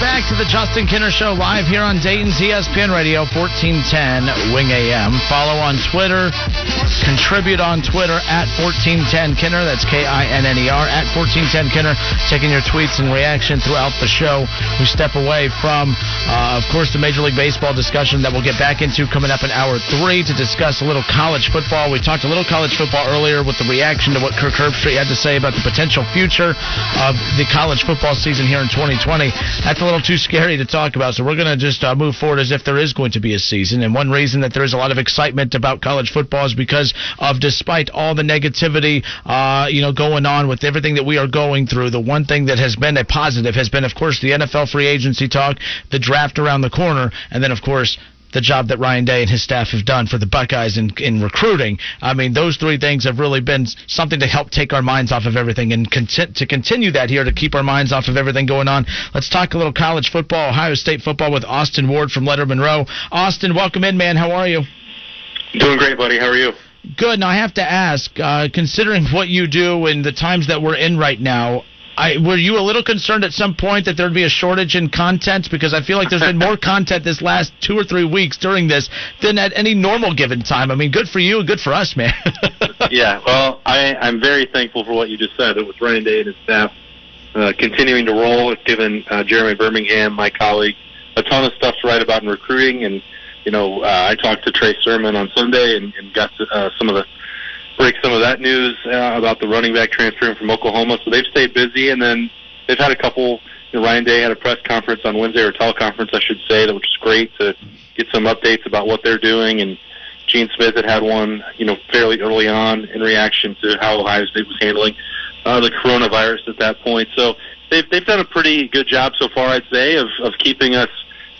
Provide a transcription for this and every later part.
back to the Justin Kinner Show live here on Dayton's ESPN Radio, 1410 Wing AM. Follow on Twitter, contribute on Twitter at 1410 Kinner. That's K I N N E R at 1410 Kinner. Checking your tweets and reaction throughout the show. We step away from, uh, of course, the Major League Baseball discussion that we'll get back into coming up in hour three to discuss a little college football. We talked a little college football earlier with the reaction to what Kirk Herbstreit had to say about the potential future of the college football season here in 2020 that's a little too scary to talk about. So we're going to just uh, move forward as if there is going to be a season. And one reason that there is a lot of excitement about college football is because of, despite all the negativity, uh, you know, going on with everything that we are going through, the one thing that has been a positive has been, of course, the NFL free agency talk, the draft around the corner, and then, of course, the job that Ryan Day and his staff have done for the Buckeyes in, in recruiting. I mean, those three things have really been something to help take our minds off of everything and content, to continue that here to keep our minds off of everything going on. Let's talk a little college football, Ohio State football with Austin Ward from Lettermen Row. Austin, welcome in, man. How are you? Doing great, buddy. How are you? Good. Now I have to ask, uh, considering what you do and the times that we're in right now, I, were you a little concerned at some point that there'd be a shortage in content? Because I feel like there's been more content this last two or three weeks during this than at any normal given time. I mean, good for you and good for us, man. yeah, well, I, I'm very thankful for what you just said. It was Ryan Day and his staff uh, continuing to roll. It's given uh, Jeremy Birmingham, my colleague, a ton of stuff to write about in recruiting. And, you know, uh, I talked to Trey Sermon on Sunday and, and got to, uh, some of the break some of that news uh, about the running back transferring from Oklahoma. So they've stayed busy, and then they've had a couple. You know, Ryan Day had a press conference on Wednesday or teleconference, I should say, that was great to get some updates about what they're doing. And Gene Smith had had one, you know, fairly early on in reaction to how Ohio State was handling uh, the coronavirus at that point. So they've they've done a pretty good job so far, I'd say, of of keeping us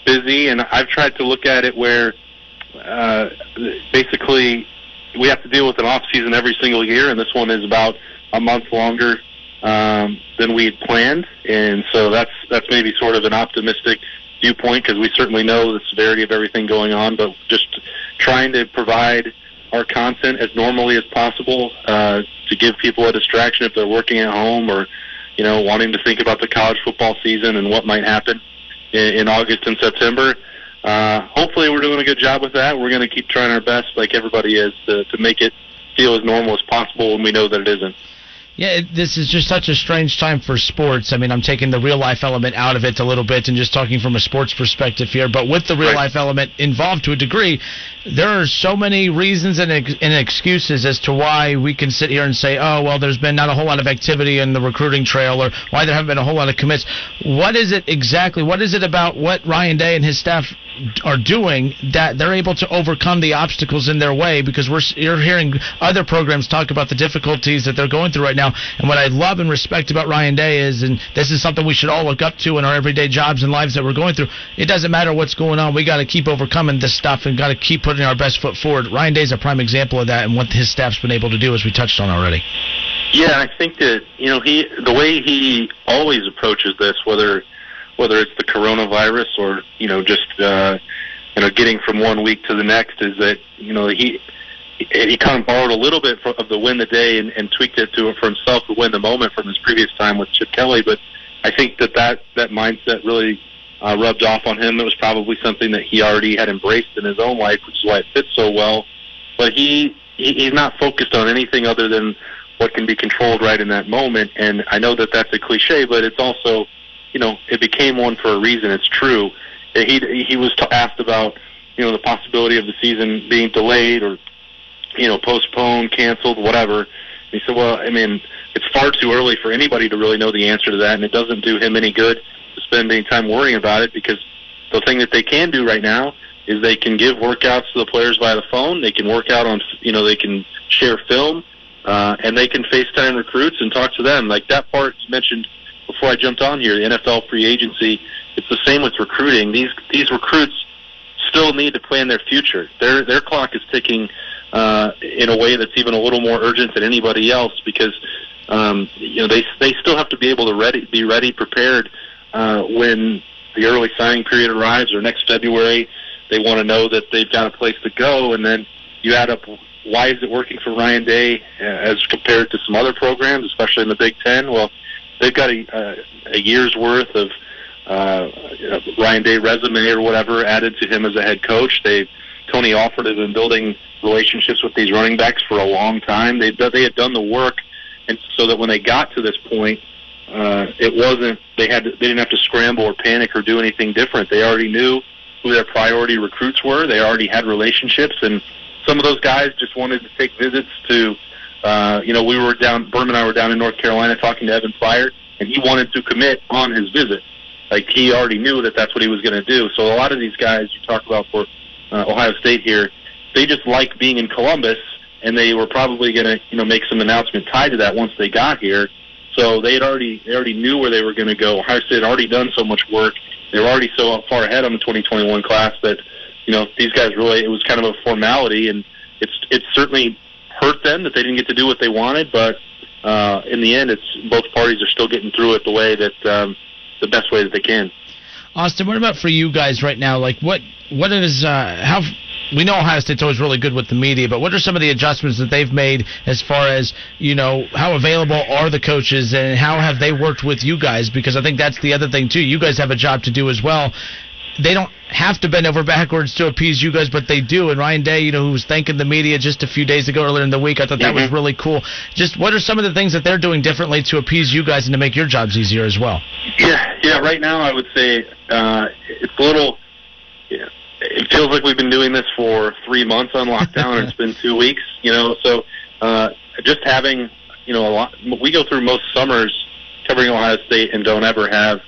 busy. And I've tried to look at it where uh, basically we have to deal with an off season every single year, and this one is about a month longer um, than we had planned, and so that's that's maybe sort of an optimistic viewpoint because we certainly know the severity of everything going on, but just trying to provide our content as normally as possible uh, to give people a distraction if they're working at home or you know wanting to think about the college football season and what might happen in, in August and September uh, hopefully we're doing a good job with that. We're going to keep trying our best, like everybody is, to, to make it feel as normal as possible when we know that it isn't. Yeah, this is just such a strange time for sports. I mean, I'm taking the real life element out of it a little bit and just talking from a sports perspective here. But with the real right. life element involved to a degree, there are so many reasons and, ex- and excuses as to why we can sit here and say, oh, well, there's been not a whole lot of activity in the recruiting trail or why there haven't been a whole lot of commits. What is it exactly? What is it about what Ryan Day and his staff are doing that they're able to overcome the obstacles in their way because we're you're hearing other programs talk about the difficulties that they're going through right now and what I love and respect about Ryan Day is and this is something we should all look up to in our everyday jobs and lives that we're going through it doesn't matter what's going on. We got to keep overcoming this stuff and got to keep putting our best foot forward. Ryan Day is a prime example of that and what his staff's been able to do as we touched on already. Yeah I think that you know he the way he always approaches this whether whether it's the coronavirus or you know just uh, you know getting from one week to the next, is that you know he he kind of borrowed a little bit of the win the day and, and tweaked it to for himself to win the moment from his previous time with Chip Kelly. But I think that that that mindset really uh, rubbed off on him. It was probably something that he already had embraced in his own life, which is why it fits so well. But he, he he's not focused on anything other than what can be controlled right in that moment. And I know that that's a cliche, but it's also you know, it became one for a reason. It's true. He he was asked about you know the possibility of the season being delayed or you know postponed, canceled, whatever. And he said, well, I mean, it's far too early for anybody to really know the answer to that, and it doesn't do him any good to spend any time worrying about it because the thing that they can do right now is they can give workouts to the players via the phone. They can work out on, you know, they can share film, uh, and they can FaceTime recruits and talk to them. Like that part you mentioned before I jumped on here, the NFL free agency, it's the same with recruiting. These these recruits still need to plan their future. Their their clock is ticking uh, in a way that's even a little more urgent than anybody else because um, you know they they still have to be able to ready be ready prepared uh, when the early signing period arrives or next February. They want to know that they've got a place to go, and then you add up why is it working for Ryan Day uh, as compared to some other programs, especially in the Big Ten. Well, they've got a, uh, a year's worth of uh, Ryan Day resume or whatever added to him as a head coach. They Tony Alford has been building relationships with these running backs for a long time. They they had done the work, and so that when they got to this point, uh, it wasn't they had to, they didn't have to scramble or panic or do anything different. They already knew who their priority recruits were. They already had relationships, and some of those guys just wanted to take visits to. Uh, you know, we were down. Berman and I were down in North Carolina talking to Evan Pryor, and he wanted to commit on his visit. Like he already knew that that's what he was going to do. So a lot of these guys you talk about for uh, Ohio State here, they just like being in Columbus, and they were probably going to you know make some announcement tied to that once they got here. So they had already they already knew where they were going to go. Ohio State had already done so much work. They were already so far ahead on the 2021 class that you know these guys really it was kind of a formality, and it's it's certainly hurt them that they didn't get to do what they wanted, but uh, in the end, it's both parties are still getting through it the way that um, the best way that they can. Austin, what about for you guys right now? Like, what what is uh, how we know Ohio State's always really good with the media, but what are some of the adjustments that they've made as far as you know how available are the coaches and how have they worked with you guys? Because I think that's the other thing too. You guys have a job to do as well. They don't have to bend over backwards to appease you guys, but they do. And Ryan Day, you know, who was thanking the media just a few days ago, earlier in the week, I thought that mm-hmm. was really cool. Just what are some of the things that they're doing differently to appease you guys and to make your jobs easier as well? Yeah, yeah. Right now, I would say uh, it's a little. Yeah, it feels like we've been doing this for three months on lockdown, and it's been two weeks. You know, so uh, just having you know a lot. We go through most summers covering Ohio State and don't ever have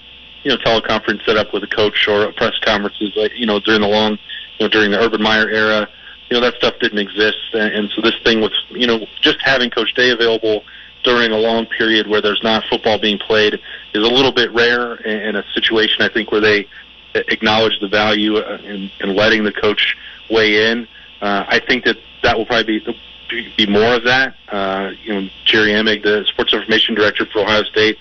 you know, teleconference set up with a coach or press conferences, like, you know, during the long, you know, during the Urban Meyer era, you know, that stuff didn't exist. And, and so this thing with, you know, just having Coach Day available during a long period where there's not football being played is a little bit rare in a situation, I think, where they acknowledge the value uh, in, in letting the coach weigh in. Uh, I think that that will probably be be more of that. Uh, you know, Jerry Emig, the sports information director for Ohio State,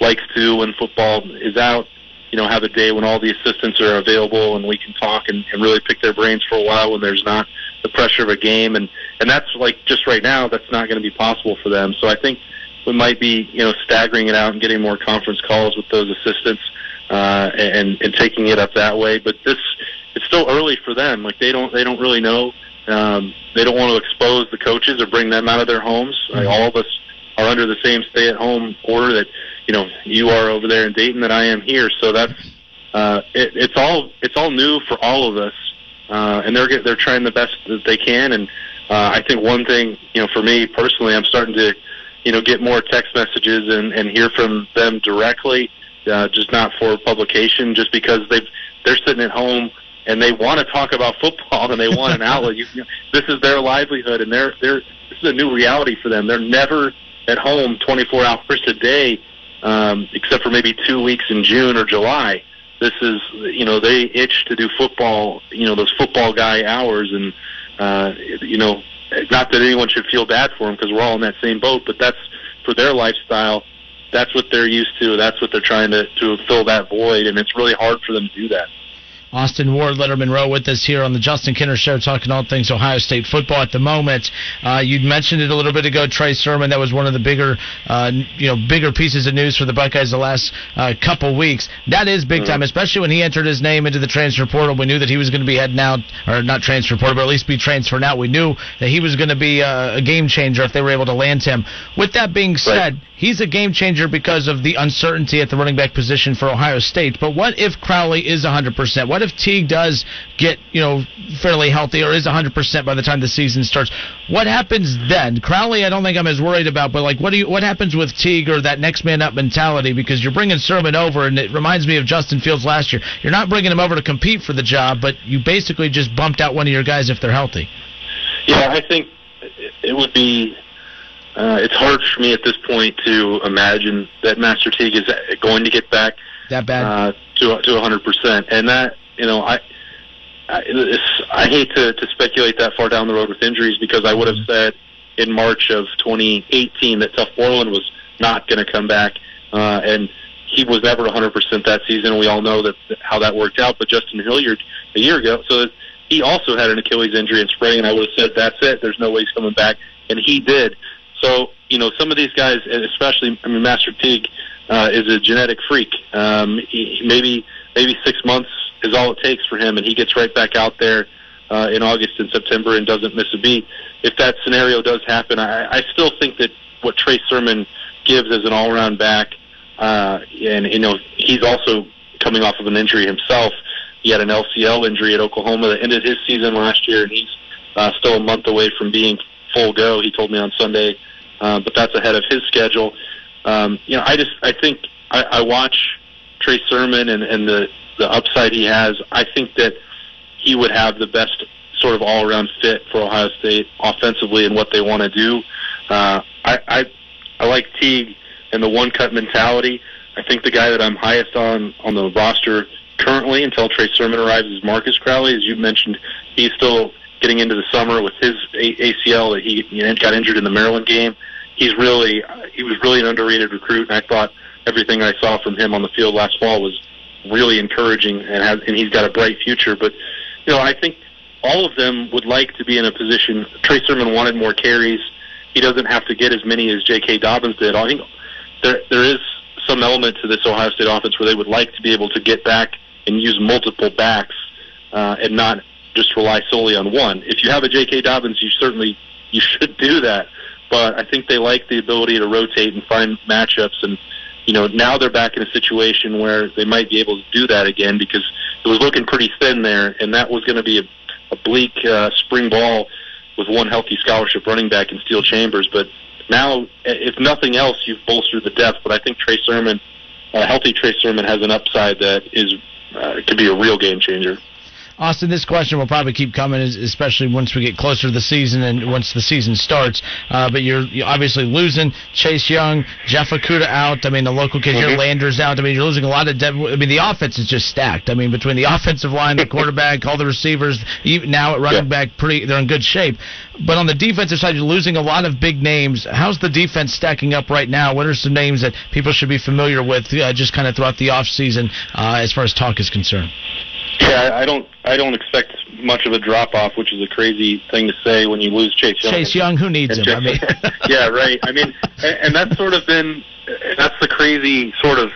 likes to when football is out. You know, have a day when all the assistants are available and we can talk and, and really pick their brains for a while when there's not the pressure of a game and and that's like just right now that's not going to be possible for them. So I think we might be you know staggering it out and getting more conference calls with those assistants uh, and and taking it up that way. But this it's still early for them. Like they don't they don't really know. Um, they don't want to expose the coaches or bring them out of their homes. Like mm-hmm. all of us are under the same stay-at-home order that you know you are over there in Dayton that I am here. So that's uh, it, it's all it's all new for all of us, uh, and they're they're trying the best that they can. And uh, I think one thing you know for me personally, I'm starting to you know get more text messages and, and hear from them directly, uh, just not for publication, just because they've they're sitting at home and they want to talk about football and they want an outlet. You, you know, this is their livelihood, and they're they're this is a new reality for them. They're never at home 24 hours a day um, except for maybe two weeks in June or July. This is, you know, they itch to do football, you know, those football guy hours, and uh, you know, not that anyone should feel bad for them because we're all in that same boat, but that's for their lifestyle. That's what they're used to. That's what they're trying to to fill that void, and it's really hard for them to do that. Austin Ward, Lettermen Row, with us here on the Justin Kinner Show, talking all things Ohio State football at the moment. Uh, you mentioned it a little bit ago, Trey Sermon. That was one of the bigger, uh, you know, bigger pieces of news for the Buckeyes the last uh, couple weeks. That is big time, especially when he entered his name into the transfer portal. We knew that he was going to be heading out, or not transfer portal, but at least be transferred out. We knew that he was going to be a, a game changer if they were able to land him. With that being said, right. he's a game changer because of the uncertainty at the running back position for Ohio State. But what if Crowley is 100%? What what if Teague does get you know fairly healthy or is 100 percent by the time the season starts? What happens then? Crowley, I don't think I'm as worried about, but like, what do you what happens with Teague or that next man up mentality? Because you're bringing Sermon over, and it reminds me of Justin Fields last year. You're not bringing him over to compete for the job, but you basically just bumped out one of your guys if they're healthy. Yeah, I think it would be uh, it's hard for me at this point to imagine that Master Teague is going to get back that bad uh, to to 100 percent, and that you know, I I, I hate to, to speculate that far down the road with injuries because I would have mm-hmm. said in March of 2018 that Tuf Borland was not going to come back, uh, and he was never 100% that season. We all know that how that worked out. But Justin Hilliard a year ago, so he also had an Achilles injury in spring, and I would have said that's it. There's no way he's coming back, and he did. So you know, some of these guys, especially I mean, Master Teague, uh, is a genetic freak. Um, he, maybe maybe six months is all it takes for him, and he gets right back out there uh, in August and September and doesn't miss a beat. If that scenario does happen, I, I still think that what Trey Sermon gives as an all-around back, uh, and you know he's also coming off of an injury himself. He had an LCL injury at Oklahoma that ended his season last year, and he's uh, still a month away from being full go. He told me on Sunday, uh, but that's ahead of his schedule. Um, you know, I just I think I, I watch Trey Sermon and, and the the upside he has. I think that he would have the best sort of all around fit for Ohio State offensively and what they want to do. Uh, I, I I like Teague and the one cut mentality. I think the guy that I'm highest on on the roster currently until Trey Sermon arrives is Marcus Crowley. As you mentioned, he's still getting into the summer with his ACL that he you know, got injured in the Maryland game. He's really he was really an underrated recruit, and I thought everything I saw from him on the field last fall was really encouraging, and has and he's got a bright future. But you know, I think all of them would like to be in a position. Trey Sermon wanted more carries. He doesn't have to get as many as J.K. Dobbins did. I think there there is some element to this Ohio State offense where they would like to be able to get back and use multiple backs uh, and not just rely solely on one. If you have a J.K. Dobbins, you certainly you should do that. But I think they like the ability to rotate and find matchups. And you know now they're back in a situation where they might be able to do that again because it was looking pretty thin there, and that was going to be a, a bleak uh, spring ball with one healthy scholarship running back in Steele Chambers. But now, if nothing else, you've bolstered the depth. But I think Trey Sermon, a healthy Trey Sermon, has an upside that is uh, could be a real game changer. Austin, this question will probably keep coming, especially once we get closer to the season and once the season starts. Uh, but you're, you're, obviously losing Chase Young, Jeff Okudah out. I mean, the local kid mm-hmm. here, Landers out. I mean, you're losing a lot of depth. I mean, the offense is just stacked. I mean, between the offensive line, the quarterback, all the receivers, now at running yeah. back, pretty they're in good shape. But on the defensive side, you're losing a lot of big names. How's the defense stacking up right now? What are some names that people should be familiar with uh, just kind of throughout the offseason uh, as far as talk is concerned? Yeah, I don't. I don't expect much of a drop off, which is a crazy thing to say when you lose Chase Young. Chase Young, who needs him? Jeff, I mean, yeah, right. I mean, and, and that's sort of been that's the crazy sort of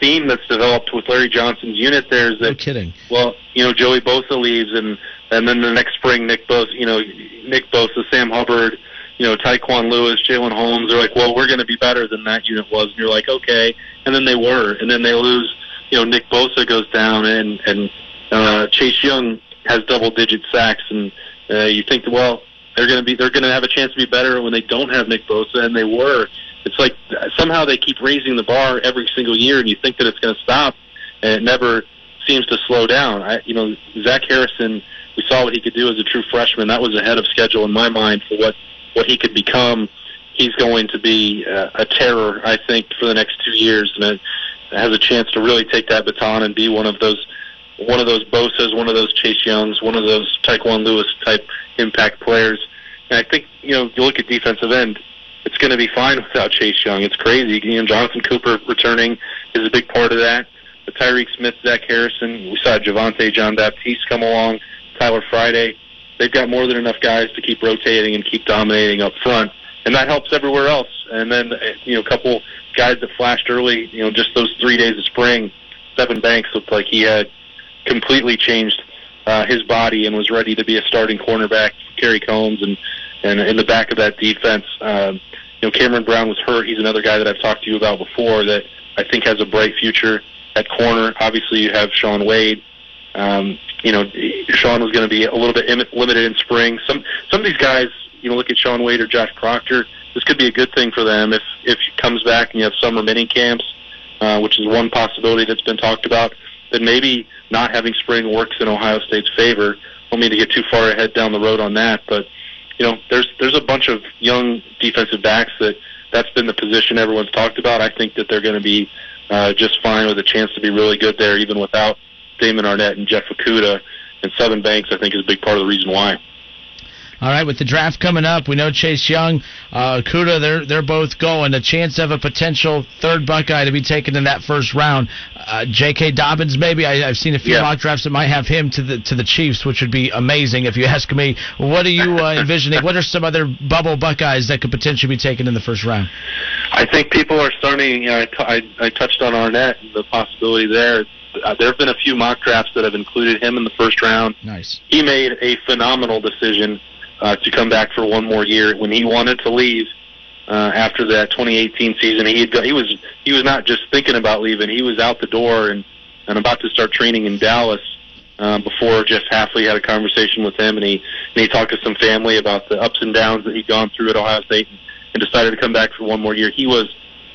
theme that's developed with Larry Johnson's unit. There is that. No kidding. Well, you know, Joey Bosa leaves, and and then the next spring, Nick Bosa, you know, Nick Bosa, Sam Hubbard, you know, Tyquan Lewis, Jalyn Holmes. They're like, well, we're going to be better than that unit was, and you're like, okay, and then they were, and then they lose. You know, Nick Bosa goes down, and and uh, Chase Young has double digit sacks, and uh, you think, well, they're going to be they're going to have a chance to be better when they don't have Nick Bosa, and they were. It's like somehow they keep raising the bar every single year, and you think that it's going to stop, and it never seems to slow down. I, you know, Zach Harrison, we saw what he could do as a true freshman. That was ahead of schedule in my mind for what what he could become. He's going to be uh, a terror, I think, for the next two years, and it has a chance to really take that baton and be one of those one of those Bosa's, one of those Chase Youngs, one of those Tyquan Lewis type impact players. And I think, you know, you look at defensive end, it's going to be fine without Chase Young. It's crazy. You know, Jonathan Cooper returning is a big part of that. The Tyreke Smith, Zach Harrison, we saw Javontae Jean-Baptiste come along, Tyler Friday. They've got more than enough guys to keep rotating and keep dominating up front, and that helps everywhere else. And then, uh, you know, a couple guys that flashed early, you know, just those three days of spring, Sevyn Banks looked like he had completely changed uh, his body and was ready to be a starting cornerback Kerry Coombs and and in the back of that defense. Um, you know, Cameron Brown was hurt. He's another guy that I've talked to you about before that I think has a bright future at corner. Obviously, you have Shaun Wade. Um, you know, Shaun was going to be a little bit Im- limited in spring. Some some of these guys, you know, look at Shaun Wade or Josh Proctor. This could be a good thing for them if if he comes back and you have summer mini camps, uh, which is one possibility that's been talked about then maybe not having spring works in Ohio State's favor. Don't mean to get too far ahead down the road on that, but you know, there's there's a bunch of young defensive backs that that's been the position everyone's talked about. I think that they're going to be uh, just fine with a chance to be really good there, even without Damon Arnette and Jeff Okudah and Sevyn Banks. I think is a big part of the reason why. All right, with the draft coming up, we know Chase Young, uh, Kuda, they're they're both going. The chance of a potential third Buckeye to be taken in that first round. Uh, J.K. Dobbins, maybe I, have seen a few yeah. mock drafts that might have him to the to the Chiefs, which would be amazing if you ask me. What are you uh, envisioning? what are some other bubble Buckeyes that could potentially be taken in the first round? I think people are starting. You know, I, t- I, I touched on Arnette, and the possibility there. Uh, there have been a few mock drafts that have included him in the first round. Nice. He made a phenomenal decision uh, to come back for one more year when he wanted to leave uh, after that 2018 season. He had, he was he was not just thinking about leaving; he was out the door and and about to start training in Dallas. Um, before Jeff Hafley had a conversation with him, and he and he talked to some family about the ups and downs that he'd gone through at Ohio State, and, and decided to come back for one more year. He was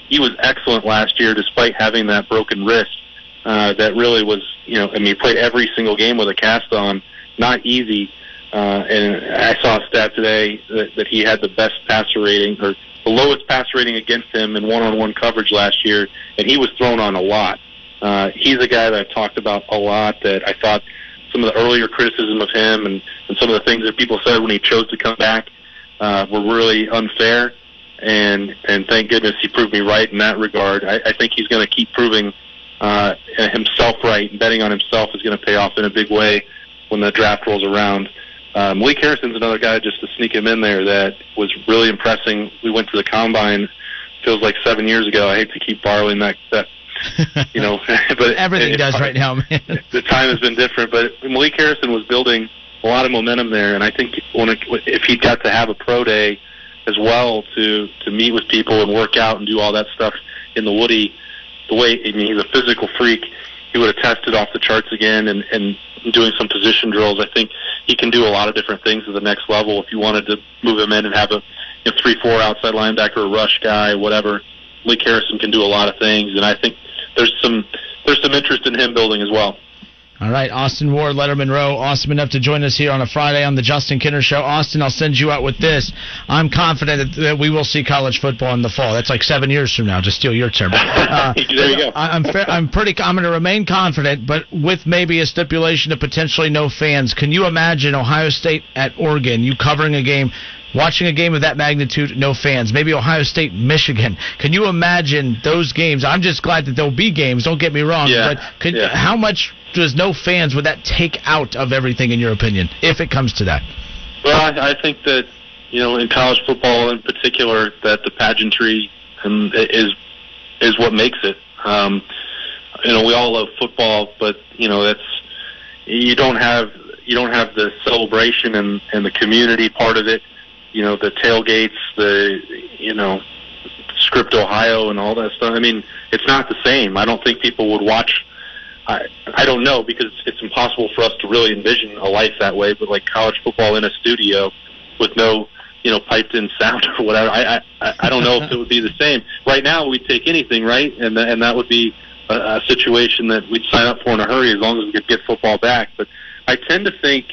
he was excellent last year, despite having that broken wrist. Uh, that really was, you know, I mean, he played every single game with a cast on. Not easy. Uh, and I saw a stat today that, that he had the best passer rating or the lowest passer rating against him in one-on-one coverage last year, and he was thrown on a lot. Uh, he's a guy that I've talked about a lot. That I thought some of the earlier criticism of him and, and some of the things that people said when he chose to come back uh, were really unfair. And and thank goodness he proved me right in that regard. I, I think he's going to keep proving uh, himself right, and betting on himself is going to pay off in a big way when the draft rolls around. Um, Malik Harrison's another guy just to sneak him in there that was really impressing. We went to the combine feels like seven years ago. I hate to keep borrowing that that you know, but everything it, does right now, man. the time has been different, but Malik Harrison was building a lot of momentum there, and I think when it, if he got to have a pro day as well to to meet with people and work out and do all that stuff in the Woody, the way I mean he's a physical freak. He would have tested off the charts again and and doing some position drills. I think he can do a lot of different things at the next level. If you wanted to move him in and have a you know, three four outside linebacker, a rush guy, whatever, Lee Harrison can do a lot of things, and I think there's some there's some interest in him building as well. All right, Austin Ward, Lettermen Row, awesome enough to join us here on a Friday on the Justin Kinner Show. Austin, I'll send you out with this. I'm confident that, that we will see college football in the fall. That's like seven years from now, to steal your term. Uh, there you go. I, am fa- I'm pretty. I'm going to remain confident, but with maybe a stipulation of potentially no fans. Can you imagine Ohio State at Oregon? You covering a game watching a game of that magnitude, no fans. Maybe Ohio State, Michigan. Can you imagine those games? I'm just glad that there'll be games. Don't get me wrong, yeah, but could, yeah. how much does no fans would that take out of everything in your opinion, if it comes to that? Well, I, I think that you know in college football in particular that the pageantry um, is is what makes it. Um, you know, we all love football, but you know that's you don't have you don't have the celebration and and the community part of it you know the tailgates, the you know script Ohio and all that stuff. I mean, it's not the same. I don't think people would watch. I I don't know because it's impossible for us to really envision a life that way. But like college football in a studio with no you know piped in sound or whatever. I I I don't know if it would be the same. Right now, we'd take anything, right? And and that would be a, a situation that we'd sign up for in a hurry as long as we could get football back. But I tend to think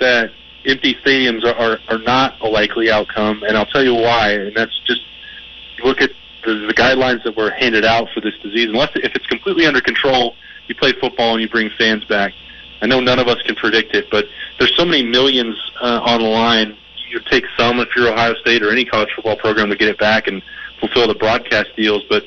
that empty stadiums are, are, are not a likely outcome, and I'll tell you why. And that's just look at the, the guidelines that were handed out for this disease. Unless if it's completely under control, you play football and you bring fans back. I know none of us can predict it, but there's so many millions uh, on the line. You take some if you're Ohio State or any college football program to get it back and fulfill the broadcast deals. But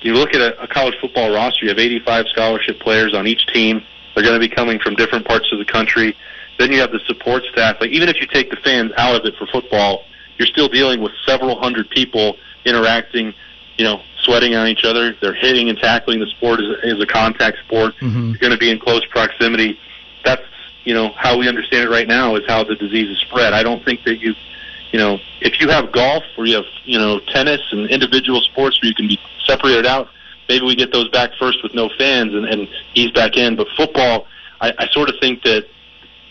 you look at a, a college football roster, you have 85 scholarship players on each team. They're going to be coming from different parts of the country. Then you have the support staff. Like even if you take the fans out of it for football, you're still dealing with several hundred people interacting, you know, sweating on each other. They're hitting and tackling. The sport is, is a contact sport. Mm-hmm. You're going to be in close proximity. That's you know how we understand it right now is how the disease is spread. I don't think that you, you know, if you have golf or you have you know tennis and individual sports where you can be separated out, maybe we get those back first with no fans and, and ease back in. But football, I, I sort of think that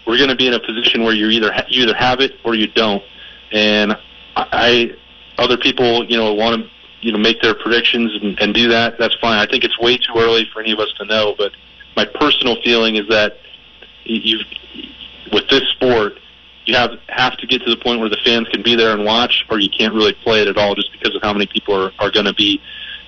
we're going to be in a position where you either ha- you either have it or you don't. And I, other people, you know, want to you know make their predictions and, and do that. That's fine. I think it's way too early for any of us to know. But my personal feeling is that you, with this sport, you have have to get to the point where the fans can be there and watch, or you can't really play it at all, just because of how many people are, are going to be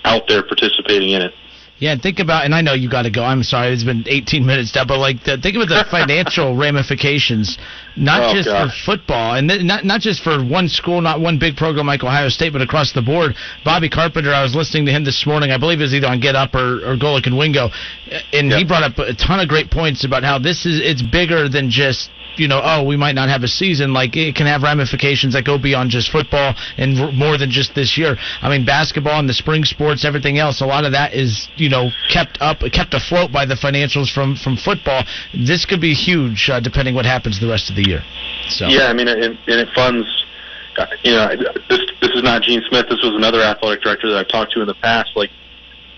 out there participating in it. Yeah, and think about, and I know you got to go. I'm sorry, it's been 18 minutes now, but like, the, think about the financial ramifications, not Oh, just gosh. for football, and th- not not just for one school, not one big program like Ohio State, but across the board. Bobby Carpenter, I was listening to him this morning. I believe it was either on Get Up or, or Golic and Wingo, and he brought up a ton of great points about how this is it's bigger than just you know, oh, we might not have a season. Like it can have ramifications that go beyond just football and r- more than just this year. I mean, basketball and the spring sports, everything else. A lot of that is you know kept up, kept afloat by the financials from from football. This could be huge, uh, depending what happens the rest of the year. So Yeah, I mean, and, and it funds. You know, this this is not Gene Smith. This was another athletic director that I've talked to in the past. Like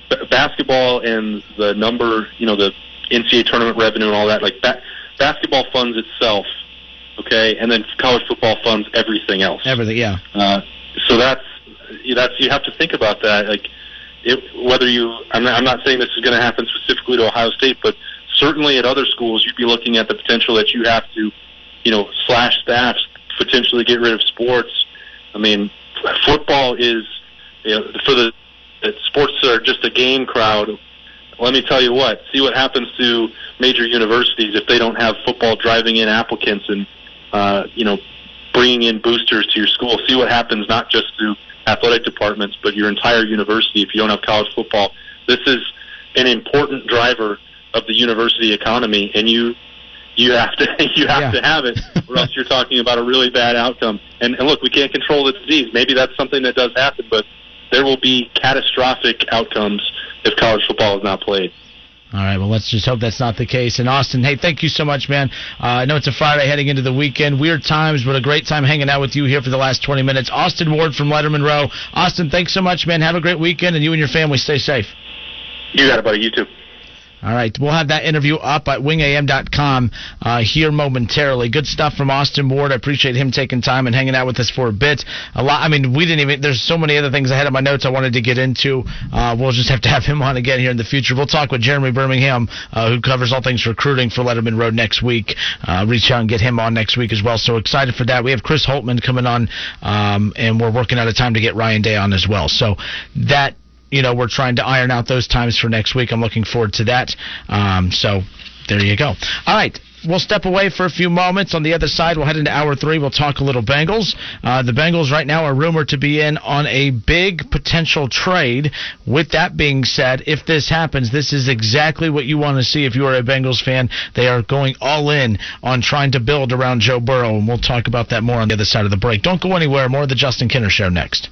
b- basketball and the number, you know, the NCAA tournament revenue and all that. Like ba- basketball funds itself, okay, and then college football funds everything else. everything, yeah. Uh, so that's that's you have to think about that. Like it, whether you, I'm not, I'm not saying this is going to happen specifically to Ohio State, but certainly at other schools, you'd be looking at the potential that you have to, you know, slash staffs, potentially get rid of sports. I mean, football is, you know, for the, sports are just a game crowd. Let me tell you what. See what happens to major universities if they don't have football driving in applicants and, uh, you know, bringing in boosters to your school. See what happens not just to athletic departments, but your entire university if you don't have college football. This is an important driver of the university economy, and you you have to you have Yeah. to have it, or else you're talking about a really bad outcome. And, and look, we can't control the disease. Maybe that's something that does happen, but there will be catastrophic outcomes if college football is not played. All right, well, let's just hope that's not the case. And Austin, hey, thank you so much, man. Uh, I know it's a Friday heading into the weekend. Weird times, but a great time hanging out with you here for the last 20 minutes. Austin Ward from Lettermen Row. Austin, thanks so much, man. Have a great weekend, and you and your family stay safe. You got it, buddy. You too. All right, we'll have that interview up at wingam.com uh, here momentarily. Good stuff from Austin Ward. I appreciate him taking time and hanging out with us for a bit. A lot. I mean, we didn't even. There's so many other things I had on my notes I wanted to get into. Uh, we'll just have to have him on again here in the future. We'll talk with Jeremy Birmingham, uh, who covers all things recruiting for Lettermen Row next week. Uh, reach out and get him on next week as well. So excited for that. We have Chris Holtmann coming on, um, and we're working out a time to get Ryan Day on as well. So that you know, we're trying to iron out those times for next week. I'm looking forward to that. Um, so there you go. All right. We'll step away for a few moments. On the other side, we'll head into hour three. We'll talk a little Bengals. Uh, the Bengals right now are rumored to be in on a big potential trade. With that being said, if this happens, this is exactly what you want to see if you are a Bengals fan. They are going all in on trying to build around Joe Burrow, and we'll talk about that more on the other side of the break. Don't go anywhere. More of the Justin Kinner Show next.